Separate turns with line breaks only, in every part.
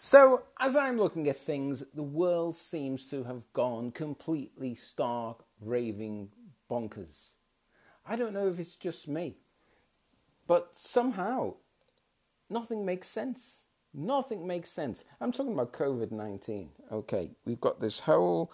So, as I'm looking at things, the world seems to have gone completely stark, raving bonkers. I don't know if it's just me, but somehow nothing makes sense. Nothing makes sense. I'm talking about COVID 19. Okay, we've got this whole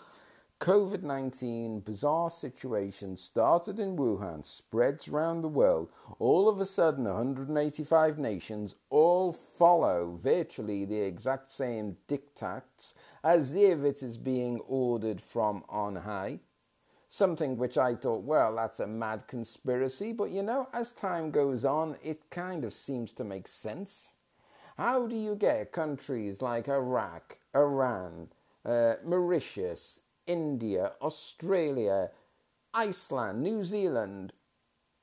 COVID 19 bizarre situation started in Wuhan, spreads around the world. All of a sudden, 185 nations all follow virtually the exact same diktats as if it is being ordered from on high. Something which I thought, well, that's a mad conspiracy, but you know, as time goes on, it kind of seems to make sense. How do you get countries like Iraq, Iran, uh, Mauritius, India, Australia, Iceland, New Zealand,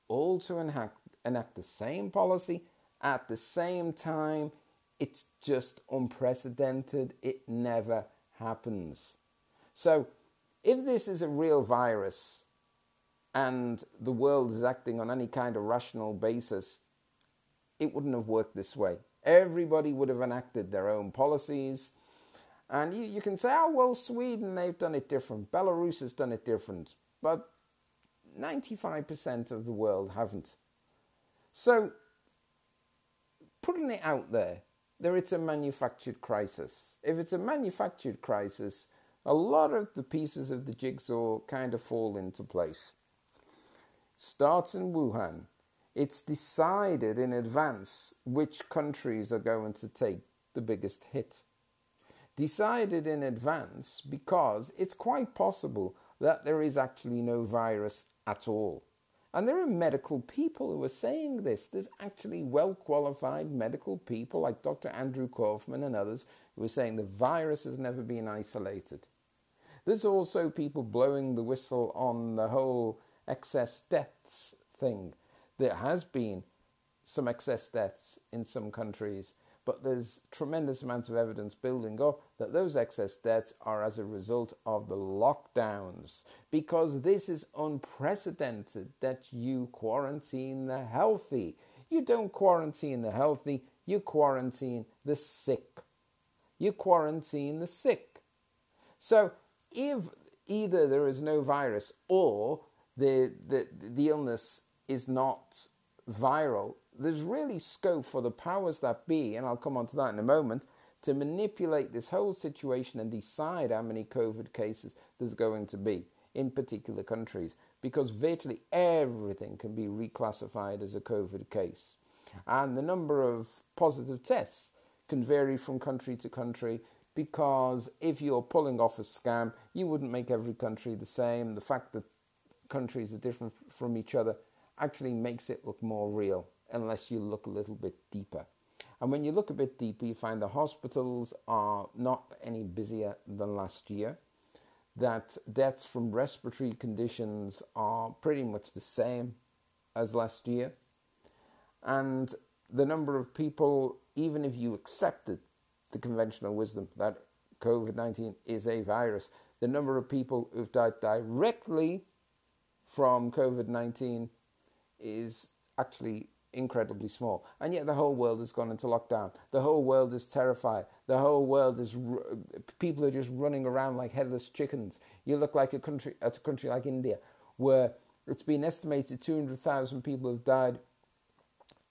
all to enact, enact the same policy at the same time. It's just unprecedented. It never happens. So, if this is a real virus and the world is acting on any kind of rational basis, it wouldn't have worked this way. Everybody would have enacted their own policies and you, you can say, oh, well, Sweden, they've done it different. Belarus has done it different. But 95% of the world haven't. So, putting it out there, there it's a manufactured crisis. If it's a manufactured crisis, a lot of the pieces of the jigsaw kind of fall into place. Starts in Wuhan. It's decided in advance which countries are going to take the biggest hit decided in advance because it's quite possible that there is actually no virus at all. And there are medical people who are saying this. There's actually well qualified medical people like Dr. Andrew Kaufman and others who are saying the virus has never been isolated. There's also people blowing the whistle on the whole excess deaths thing. There has been some excess deaths in some countries, but there's tremendous amounts of evidence building up that those excess deaths are as a result of the lockdowns because this is unprecedented that you quarantine the healthy. You don't quarantine the healthy, you quarantine the sick. You quarantine the sick. So if either there is no virus or the, the, the illness is not viral, there's really scope for the powers that be, and I'll come on to that in a moment, to manipulate this whole situation and decide how many COVID cases there's going to be in particular countries because virtually everything can be reclassified as a COVID case. And the number of positive tests can vary from country to country because if you're pulling off a scam, you wouldn't make every country the same. The fact that countries are different from each other actually makes it look more real unless you look a little bit deeper. And when you look a bit deeper, you find the hospitals are not any busier than last year, that deaths from respiratory conditions are pretty much the same as last year, and the number of people, even if you accepted the conventional wisdom that COVID 19 is a virus, the number of people who've died directly from COVID 19 is actually incredibly small. And yet the whole world has gone into lockdown. The whole world is terrified. The whole world is people are just running around like headless chickens. You look like a country at a country like India where it's been estimated 200,000 people have died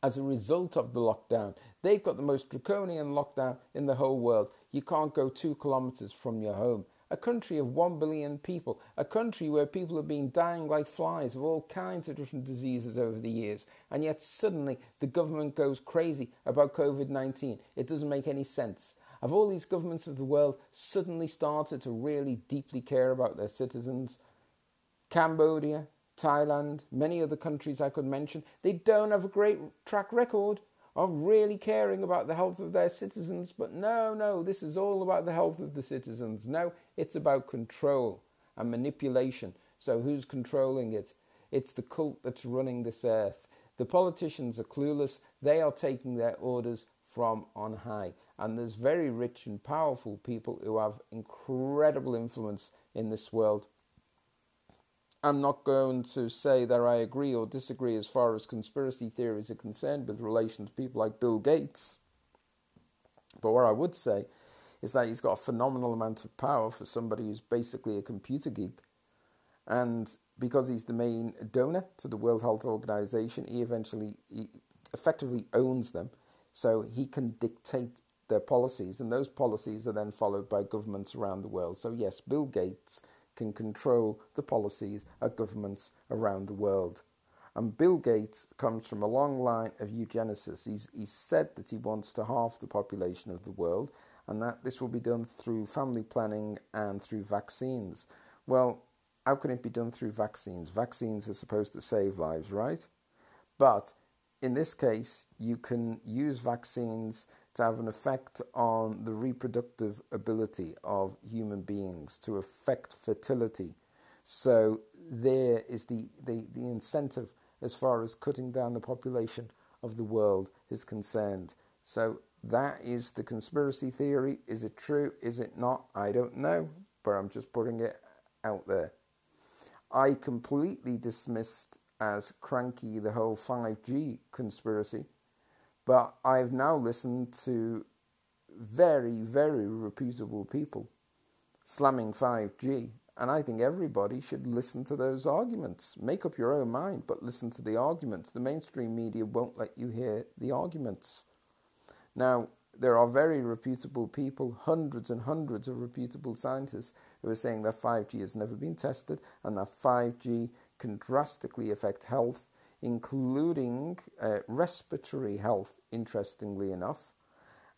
as a result of the lockdown. They've got the most draconian lockdown in the whole world. You can't go 2 kilometers from your home a country of 1 billion people, a country where people have been dying like flies of all kinds of different diseases over the years, and yet suddenly the government goes crazy about COVID 19. It doesn't make any sense. Have all these governments of the world suddenly started to really deeply care about their citizens? Cambodia, Thailand, many other countries I could mention, they don't have a great track record of really caring about the health of their citizens. But no, no, this is all about the health of the citizens. No, it's about control and manipulation. So who's controlling it? It's the cult that's running this earth. The politicians are clueless. They are taking their orders from on high. And there's very rich and powerful people who have incredible influence in this world I'm not going to say that I agree or disagree as far as conspiracy theories are concerned with relation to people like Bill Gates. But what I would say is that he's got a phenomenal amount of power for somebody who's basically a computer geek. And because he's the main donor to the World Health Organization, he eventually he effectively owns them. So he can dictate their policies, and those policies are then followed by governments around the world. So, yes, Bill Gates can control the policies of governments around the world. And Bill Gates comes from a long line of eugenicists. He's, he's said that he wants to halve the population of the world and that this will be done through family planning and through vaccines. Well, how can it be done through vaccines? Vaccines are supposed to save lives, right? But in this case, you can use vaccines to have an effect on the reproductive ability of human beings, to affect fertility. So there is the, the, the incentive as far as cutting down the population of the world is concerned. So that is the conspiracy theory. Is it true? Is it not? I don't know, but I'm just putting it out there. I completely dismissed as cranky the whole 5G conspiracy, but I've now listened to very, very reputable people slamming 5G and I think everybody should listen to those arguments. Make up your own mind, but listen to the arguments. The mainstream media won't let you hear the arguments. Now, there are very reputable people, hundreds and hundreds of reputable scientists, who are saying that 5G has never been tested and that 5G can drastically affect health, including uh, respiratory health, interestingly enough.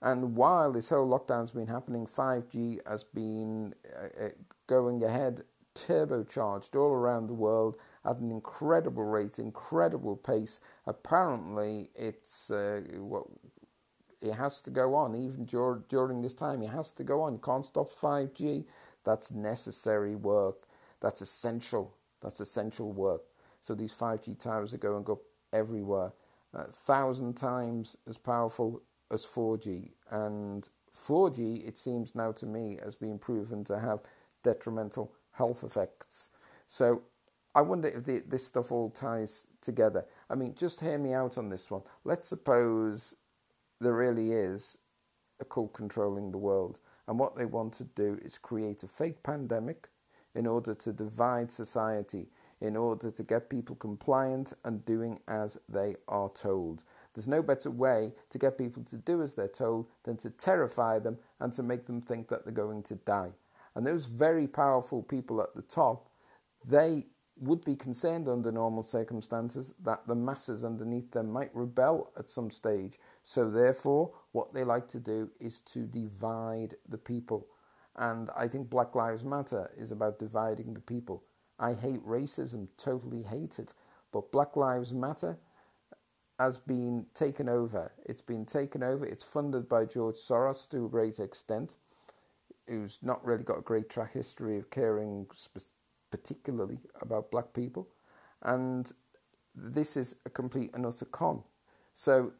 And while this whole lockdown's been happening, 5G has been uh, uh going ahead, turbocharged all around the world at an incredible rate, incredible pace. Apparently, it's uh, what it has to go on even dur- during this time. It has to go on. You can't stop 5G. That's necessary work. That's essential. That's essential work. So these 5G towers are going up everywhere, a thousand times as powerful as 4G. And 4G, it seems now to me, has been proven to have detrimental health effects. So I wonder if the, this stuff all ties together. I mean, just hear me out on this one. Let's suppose there really is a cult controlling the world, and what they want to do is create a fake pandemic in order to divide society, in order to get people compliant and doing as they are told. There's no better way to get people to do as they're told than to terrify them and to make them think that they're going to die. And those very powerful people at the top, they would be concerned under normal circumstances that the masses underneath them might rebel at some stage. So, therefore, what they like to do is to divide the people. And I think Black Lives Matter is about dividing the people. I hate racism, totally hate it. But Black Lives Matter has been taken over. It's been taken over. It's funded by George Soros to a great extent who's not really got a great track history of caring particularly about black people. And this is a complete and utter con. So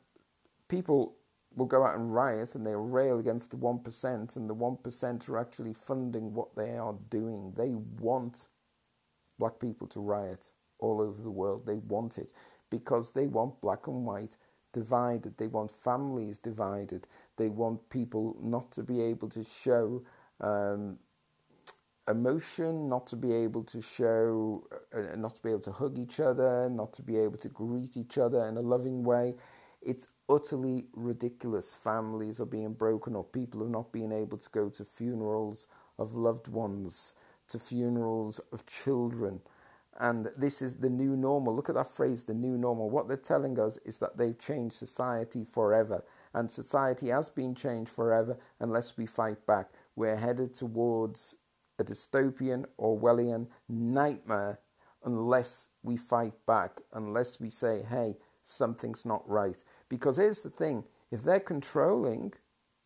people will go out and riot and they'll rail against the 1%, and the 1% are actually funding what they are doing. They want black people to riot all over the world. They want it because they want black and white divided. They want families divided. They want people not to be able to show um, emotion, not to be able to show, uh, not to be able to hug each other, not to be able to greet each other in a loving way. It's utterly ridiculous. Families are being broken up. People are not being able to go to funerals of loved ones, to funerals of children. And this is the new normal. Look at that phrase, the new normal. What they're telling us is that they've changed society forever. And society has been changed forever unless we fight back. We're headed towards a dystopian Orwellian nightmare unless we fight back, unless we say, hey, something's not right. Because here's the thing if they're controlling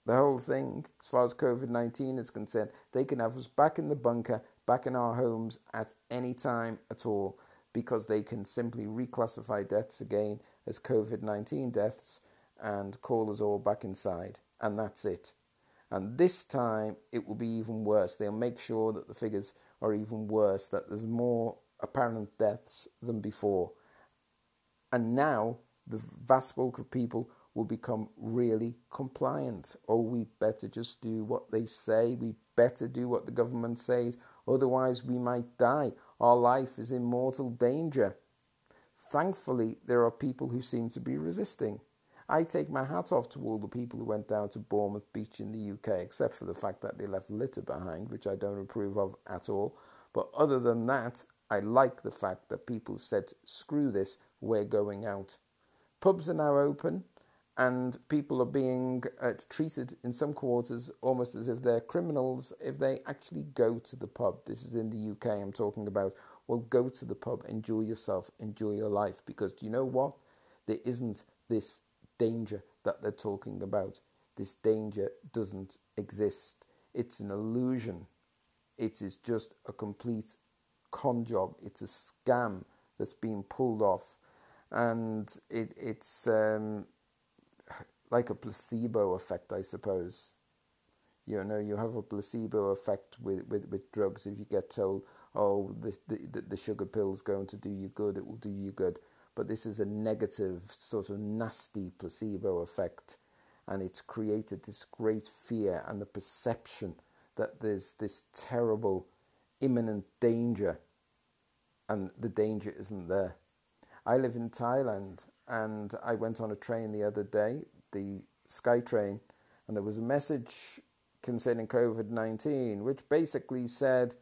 the whole thing, as far as COVID 19 is concerned, they can have us back in the bunker, back in our homes at any time at all, because they can simply reclassify deaths again as COVID 19 deaths and call us all back inside. And that's it. And this time it will be even worse. They'll make sure that the figures are even worse, that there's more apparent deaths than before. And now the vast bulk of people will become really compliant. Oh, we better just do what they say. We better do what the government says. Otherwise, we might die. Our life is in mortal danger. Thankfully, there are people who seem to be resisting. I take my hat off to all the people who went down to Bournemouth Beach in the UK, except for the fact that they left litter behind, which I don't approve of at all. But other than that, I like the fact that people said, screw this, we're going out. Pubs are now open, and people are being uh, treated in some quarters almost as if they're criminals if they actually go to the pub. This is in the UK, I'm talking about. Well, go to the pub, enjoy yourself, enjoy your life, because do you know what? There isn't this danger that they're talking about. This danger doesn't exist. It's an illusion. It is just a complete con job. It's a scam that's being pulled off, and it, it's um, like a placebo effect, I suppose. You know, you have a placebo effect with, with, with drugs. If you get told, "Oh, the, the the sugar going to do you good," it will do you good but this is a negative, sort of nasty placebo effect, and it's created this great fear and the perception that there's this terrible, imminent danger, and the danger isn't there. I live in Thailand, and I went on a train the other day, the SkyTrain, and there was a message concerning COVID 19, which basically said,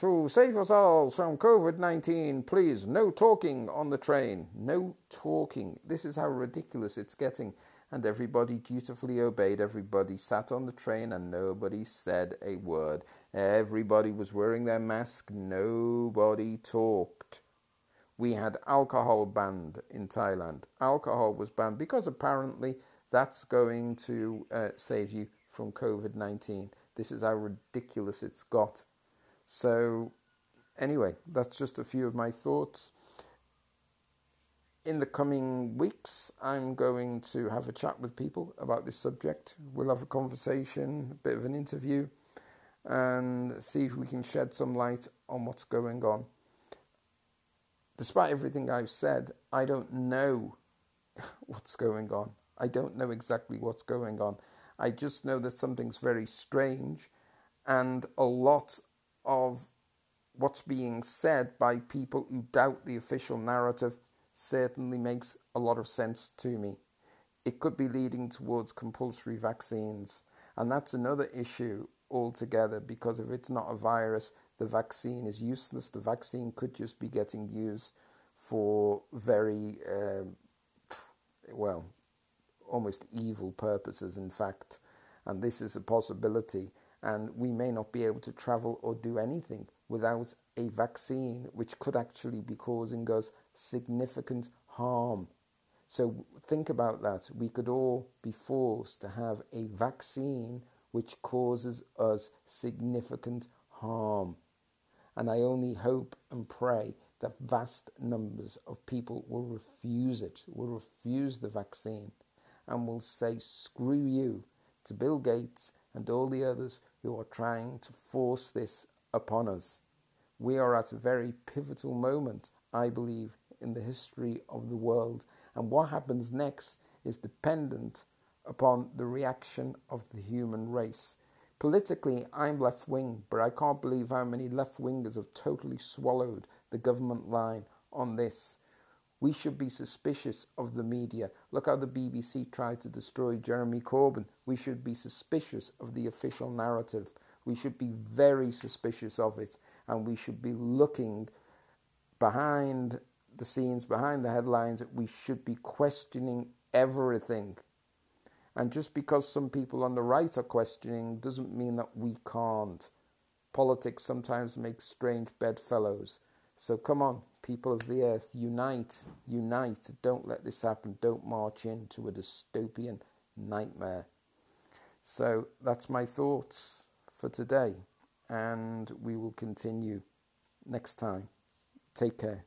to save us all from COVID 19, please, no talking on the train. No talking. This is how ridiculous it's getting. And everybody dutifully obeyed. Everybody sat on the train and nobody said a word. Everybody was wearing their mask. Nobody talked. We had alcohol banned in Thailand. Alcohol was banned because apparently that's going to uh, save you from COVID 19. This is how ridiculous it's got. So, anyway, that's just a few of my thoughts. In the coming weeks, I'm going to have a chat with people about this subject. We'll have a conversation, a bit of an interview, and see if we can shed some light on what's going on. Despite everything I've said, I don't know what's going on. I don't know exactly what's going on. I just know that something's very strange, and a lot of what's being said by people who doubt the official narrative certainly makes a lot of sense to me. It could be leading towards compulsory vaccines, and that's another issue altogether because if it's not a virus, the vaccine is useless. The vaccine could just be getting used for very, uh, well, almost evil purposes, in fact. And this is a possibility and we may not be able to travel or do anything without a vaccine, which could actually be causing us significant harm. So think about that. We could all be forced to have a vaccine which causes us significant harm. And I only hope and pray that vast numbers of people will refuse it, will refuse the vaccine, and will say, screw you to Bill Gates and all the others who are trying to force this upon us. We are at a very pivotal moment, I believe, in the history of the world, and what happens next is dependent upon the reaction of the human race. Politically, I'm left wing, but I can't believe how many left wingers have totally swallowed the government line on this. We should be suspicious of the media. Look how the BBC tried to destroy Jeremy Corbyn. We should be suspicious of the official narrative. We should be very suspicious of it. And we should be looking behind the scenes, behind the headlines. We should be questioning everything. And just because some people on the right are questioning doesn't mean that we can't. Politics sometimes makes strange bedfellows. So come on, people of the earth, unite, unite. Don't let this happen. Don't march into a dystopian nightmare. So that's my thoughts for today, and we will continue next time. Take care.